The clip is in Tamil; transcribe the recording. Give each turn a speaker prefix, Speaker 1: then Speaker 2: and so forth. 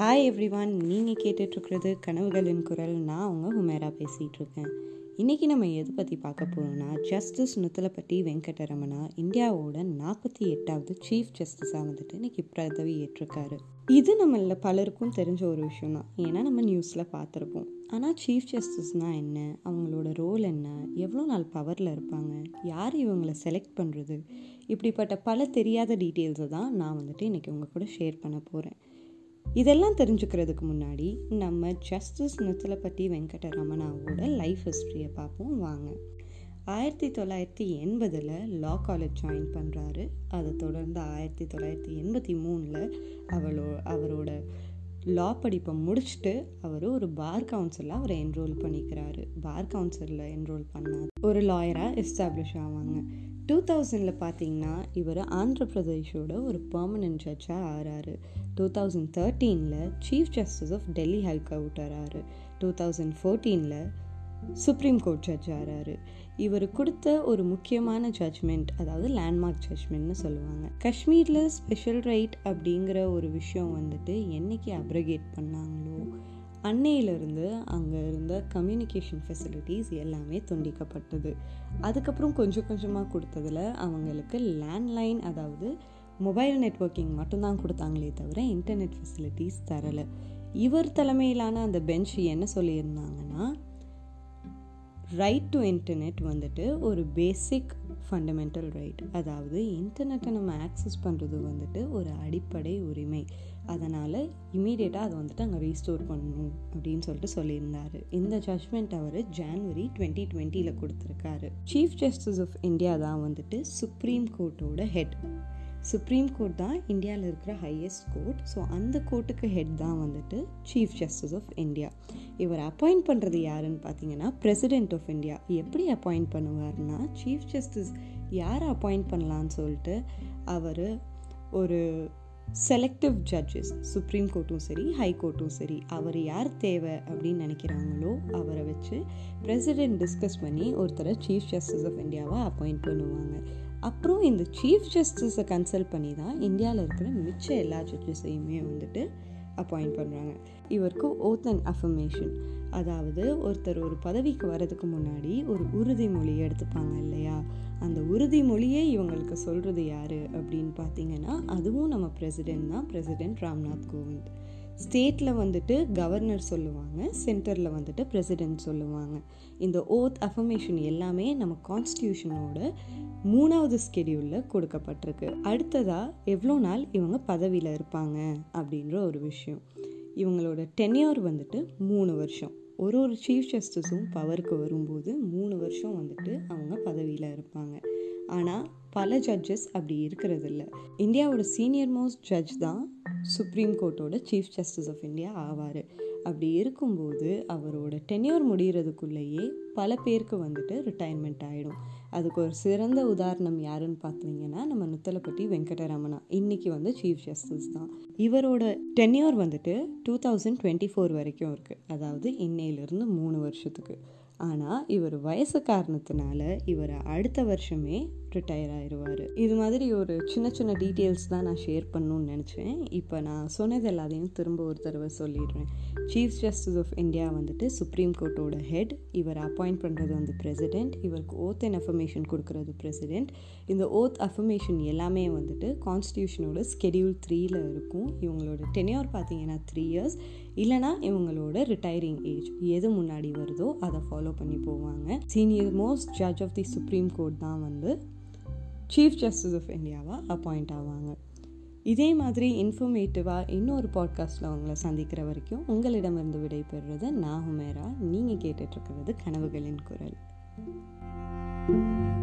Speaker 1: ஹாய் எவ்ரிவான் நீங்கள் கேட்டுட்ருக்கிறது கனவுகளின் குரல். நான் அவங்க ஹுமேரா பேசிகிட்ருக்கேன் இன்றைக்கி நம்ம எதை பற்றி பார்க்க போகிறோம்னா ஜஸ்டிஸ் நுத்தலப்பட்டி வெங்கடரமணா இந்தியாவோட நாற்பத்தி எட்டாவது சீஃப் ஜஸ்டிஸாக வந்துட்டு இன்றைக்கி பதவி ஏற்றிருக்காரு. இது நம்மள பலருக்கும் தெரிஞ்ச ஒரு விஷயம் தான். ஏன்னா நம்ம நியூஸில் பார்த்துருப்போம். ஆனால் சீஃப் ஜஸ்டிஸ்னால் என்ன? அவங்களோட ரோல் என்ன? எவ்வளோ நாள் பவரில் இருப்பாங்க? யார் இவங்களை செலக்ட் பண்ணுறது இப்படிப்பட்ட பல தெரியாத டீட்டெயில்ஸை தான் நான் வந்துட்டு இன்றைக்கி உங்கள் கூட ஷேர் பண்ண போகிறேன் இதெல்லாம் தெரிஞ்சுக்கிறதுக்கு முன்னாடி நம்ம ஜஸ்டிஸ் நித்தலப்பட்டி வெங்கடரமணாவோட லைஃப் ஹிஸ்ட்ரியை பார்ப்போம் வாங்க. ஆயிரத்தி தொள்ளாயிரத்தி எண்பதில் லா காலேஜ் ஜாயின் பண்ணுறாரு அதை தொடர்ந்து ஆயிரத்தி தொள்ளாயிரத்தி எண்பத்தி மூணில் அவளோ அவரோட லா படிப்பை முடிச்சுட்டு அவர் ஒரு பார் கவுன்சிலில் அவரை என்ரோல் பண்ணிக்கிறாரு. பார் கவுன்சிலில் என்ரோல் பண்ண ஒரு லாயராக எஸ்டாப்ளிஷ் ஆவாங்க. டூ தௌசண்டில் பார்த்தீங்கன்னா இவர் ஆந்திர பிரதேஷோட ஒரு பர்மனன்ட் ஜட்ஜாக ஆறாரு. Two thousand தேர்ட்டீனில் chief justice of Delhi high court ஆறாரு. Two thousand ஃபோர்டீனில் சுப்ரீம் கோர்ட் ஜட்ஜ் ஆறாரு. இவர் கொடுத்த ஒரு முக்கியமான ஜட்ஜ்மெண்ட் அதாவது லேண்ட்மார்க் ஜட்ஜ்மெண்ட்னு சொல்லுவாங்க. காஷ்மீரில் ஸ்பெஷல் ரைட் அப்படிங்கிற ஒரு விஷயம் வந்துட்டு என்னைக்கு அப்ரகேட் பண்ணாங்களோ அன்னையிலிருந்து அங்கே இருந்த கம்யூனிகேஷன் ஃபெசிலிட்டிஸ் எல்லாமே துண்டிக்கப்பட்டது. அதுக்கப்புறம் கொஞ்சம் கொஞ்சமாக கொடுத்ததில் அவங்களுக்கு லேண்ட்லைன் அதாவது மொபைல் நெட்ஒர்க்கிங் மட்டும்தான் கொடுத்தாங்களே தவிர இன்டர்நெட் ஃபெசிலிட்டிஸ் தரலை. இவர் தலைமையிலான அந்த பெஞ்ச் என்ன சொல்லியிருந்தாங்கன்னா ரைட் டு இன்டர்நெட் வந்துட்டு ஒரு பேசிக் ஃபண்டமெண்டல் ரைட் அதாவது இன்டர்நெட்டை நம்ம ஆக்சஸ் பண்ணுறது வந்துட்டு ஒரு அடிப்படை உரிமை. அதனால் இமீடியட்டாக அதை வந்துட்டு அங்கே ரீஸ்டோர் பண்ணணும் அப்படின்னு சொல்லிட்டு சொல்லியிருந்தார். இந்த ஜட்மெண்ட் அவர் ஜான்வரி டுவெண்ட்டி டுவெண்ட்டியில் கொடுத்துருக்காரு. சீஃப் ஜஸ்டிஸ் ஆஃப் இந்தியா தான் வந்துட்டு சுப்ரீம் கோர்ட்டோட ஹெட் சுப்ரீம் கோர்ட் தான் இந்தியாவில் இருக்கிற ஹையஸ்ட் கோர்ட் ஸோ அந்த கோர்ட்டுக்கு ஹெட் தான் வந்துட்டு சீஃப் ஜஸ்டிஸ் ஆஃப் இந்தியா இவர் அப்பாயிண்ட் பண்ணுறது யாருன்னு பார்த்தீங்கன்னா பிரசிடென்ட் ஆஃப் இந்தியா எப்படி அப்பாயிண்ட் பண்ணுவார்னா சீஃப் ஜஸ்டிஸ் யாரை அப்பாயிண்ட் பண்ணலான்னு சொல்லிட்டு அவர் ஒரு செலக்டிவ் ஜட்ஜஸ் சுப்ரீம் கோர்ட்டும் சரி ஹை கோர்ட்டும் சரி அவர் யார் தேவை அப்படின்னு நினைக்கிறாங்களோ அவரை வச்சு பிரசிடென்ட் டிஸ்கஸ் பண்ணி ஒருத்தரை சீஃப் ஜஸ்டிஸ் ஆஃப் இந்தியாவை அப்பாயிண்ட் பண்ணுவாங்க. அப்புறம் இந்த சீஃப் ஜஸ்டிஸை கன்சல்ட் பண்ணி தான் இந்தியாவில் இருக்கிற மிச்ச எல்லா ஜட்ஜஸையுமே வந்துட்டு அப்பாயிண்ட் பண்ணுறாங்க இவருக்கு ஓத் அண்ட் அஃபர்மேஷன் அதாவது ஒருத்தர் ஒரு பதவிக்கு வரதுக்கு முன்னாடி ஒரு உறுதிமொழி எடுத்துப்பாங்க இல்லையா? அந்த உறுதிமொழியே இவங்களுக்கு சொல்கிறது யார் அப்படின்னு பார்த்தீங்கன்னா அதுவும் நம்ம பிரசிடென்ட் தான் பிரசிடென்ட் ராம்நாத் கோவிந்த். ஸ்டேட்டில் வந்துட்டு கவர்னர் சொல்லுவாங்க சென்டரில் வந்துட்டு பிரசிடென்ட் சொல்லுவாங்க. இந்த ஓத் அஃபர்மேஷன் எல்லாமே நம்ம கான்ஸ்டியூஷனோட மூணாவது ஸ்கெடியூலில் கொடுக்கப்பட்டிருக்கு. அடுத்ததாக எவ்வளோ நாள் இவங்க பதவியில் இருப்பாங்க அப்படின்ற ஒரு விஷயம். இவங்களோட டென்யூர் வந்துட்டு மூணு வருஷம். ஒரு ஒரு சீஃப் ஜஸ்டிஸும் பவருக்கு வரும்போது மூணு வருஷம் வந்துட்டு அவங்க பதவியில் இருப்பாங்க. ஆனால் பல ஜட்ஜஸ் அப்படி இருக்கிறது இல்லை இந்தியாவோட சீனியர் மோஸ்ட் ஜட்ஜ் தான் சுப்ரீம் கோர்ட்டோட சீஃப் ஜஸ்டிஸ் ஆஃப் இந்தியா ஆவார். அப்படி இருக்கும்போது அவரோட டென்யூர் முடிகிறதுக்குள்ளேயே பல பேருக்கு வந்துட்டு ரிட்டையர்மெண்ட் ஆகிடும் அதுக்கு ஒரு சிறந்த உதாரணம் யாருன்னு பார்த்தீங்கன்னா நம்ம நுத்தலப்பட்டி வெங்கடரமணா. இன்னைக்கு வந்து சீஃப் ஜஸ்டிஸ் தான். இவரோட டென்யூர் வந்துட்டு டூ தௌசண்ட் டுவெண்ட்டி ஃபோர் வரைக்கும் இருக்குது அதாவது இன்னையிலிருந்து மூணு வருஷத்துக்கு. ஆனால் இவர் வயசு காரணத்தினால இவர் அடுத்த வருஷமே ரிட்டையர் ஆயிடுவார் இது மாதிரி ஒரு சின்ன சின்ன டீட்டெயில்ஸ் தான் நான் ஷேர் பண்ணணும்னு நினச்சேன். இப்போ நான் சொன்னது எல்லாத்தையும் திரும்ப ஒரு தடவை சொல்லிடுறேன். சீஃப் ஜஸ்டிஸ் ஆஃப் இந்தியா வந்துட்டு சுப்ரீம் கோர்ட்டோட ஹெட் இவர் அப்பாயிண்ட் பண்ணுறது வந்து பிரசிடெண்ட் இவருக்கு ஓத் அண்ட் அஃபர்மேஷன் கொடுக்குறது பிரசிடெண்ட் இந்த ஓத் அஃபர்மேஷன் எல்லாமே வந்துட்டு கான்ஸ்டியூஷனோட ஸ்கெடியூல் த்ரீயில் இருக்கும். இவங்களோட டெனியோர் பார்த்தீங்கன்னா த்ரீ இயர்ஸ் இல்லைனா இவங்களோட ரிட்டையரிங் ஏஜ் எது முன்னாடி வருதோ அதை ஃபாலோ ஃபாலோ பண்ணி போவாங்க. Senior most judge of the supreme court தான் வந்து சீஃப் ஜஸ்டிஸ் ஆஃப் இந்தியாவாக அப்பாயிண்ட் ஆவாங்க. இதே மாதிரி இன்ஃபர்மேட்டிவாக இன்னொரு பாட்காஸ்ட்டில் அவங்கள சந்திக்கிற வரைக்கும் உங்களிடமிருந்து விடைபெறுறது நான் ஹுமேரா நீங்கள் கேட்டுட்ருக்கிறது கனவுகளின் குரல். thank you